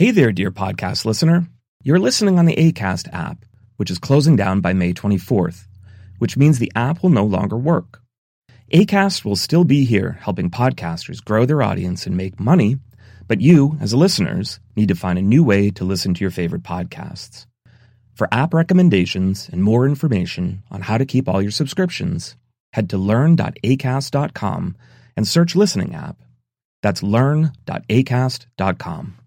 Hey there, dear podcast listener. You're listening on the ACAST app, which is closing down by May 24th, which means the app will no longer work. ACAST will still be here helping podcasters grow their audience and make money, but you, as listeners, need to find a new way to listen to your favorite podcasts. For app recommendations and more information on how to keep all your subscriptions, head to learn.acast.com and search Listening app. That's learn.acast.com.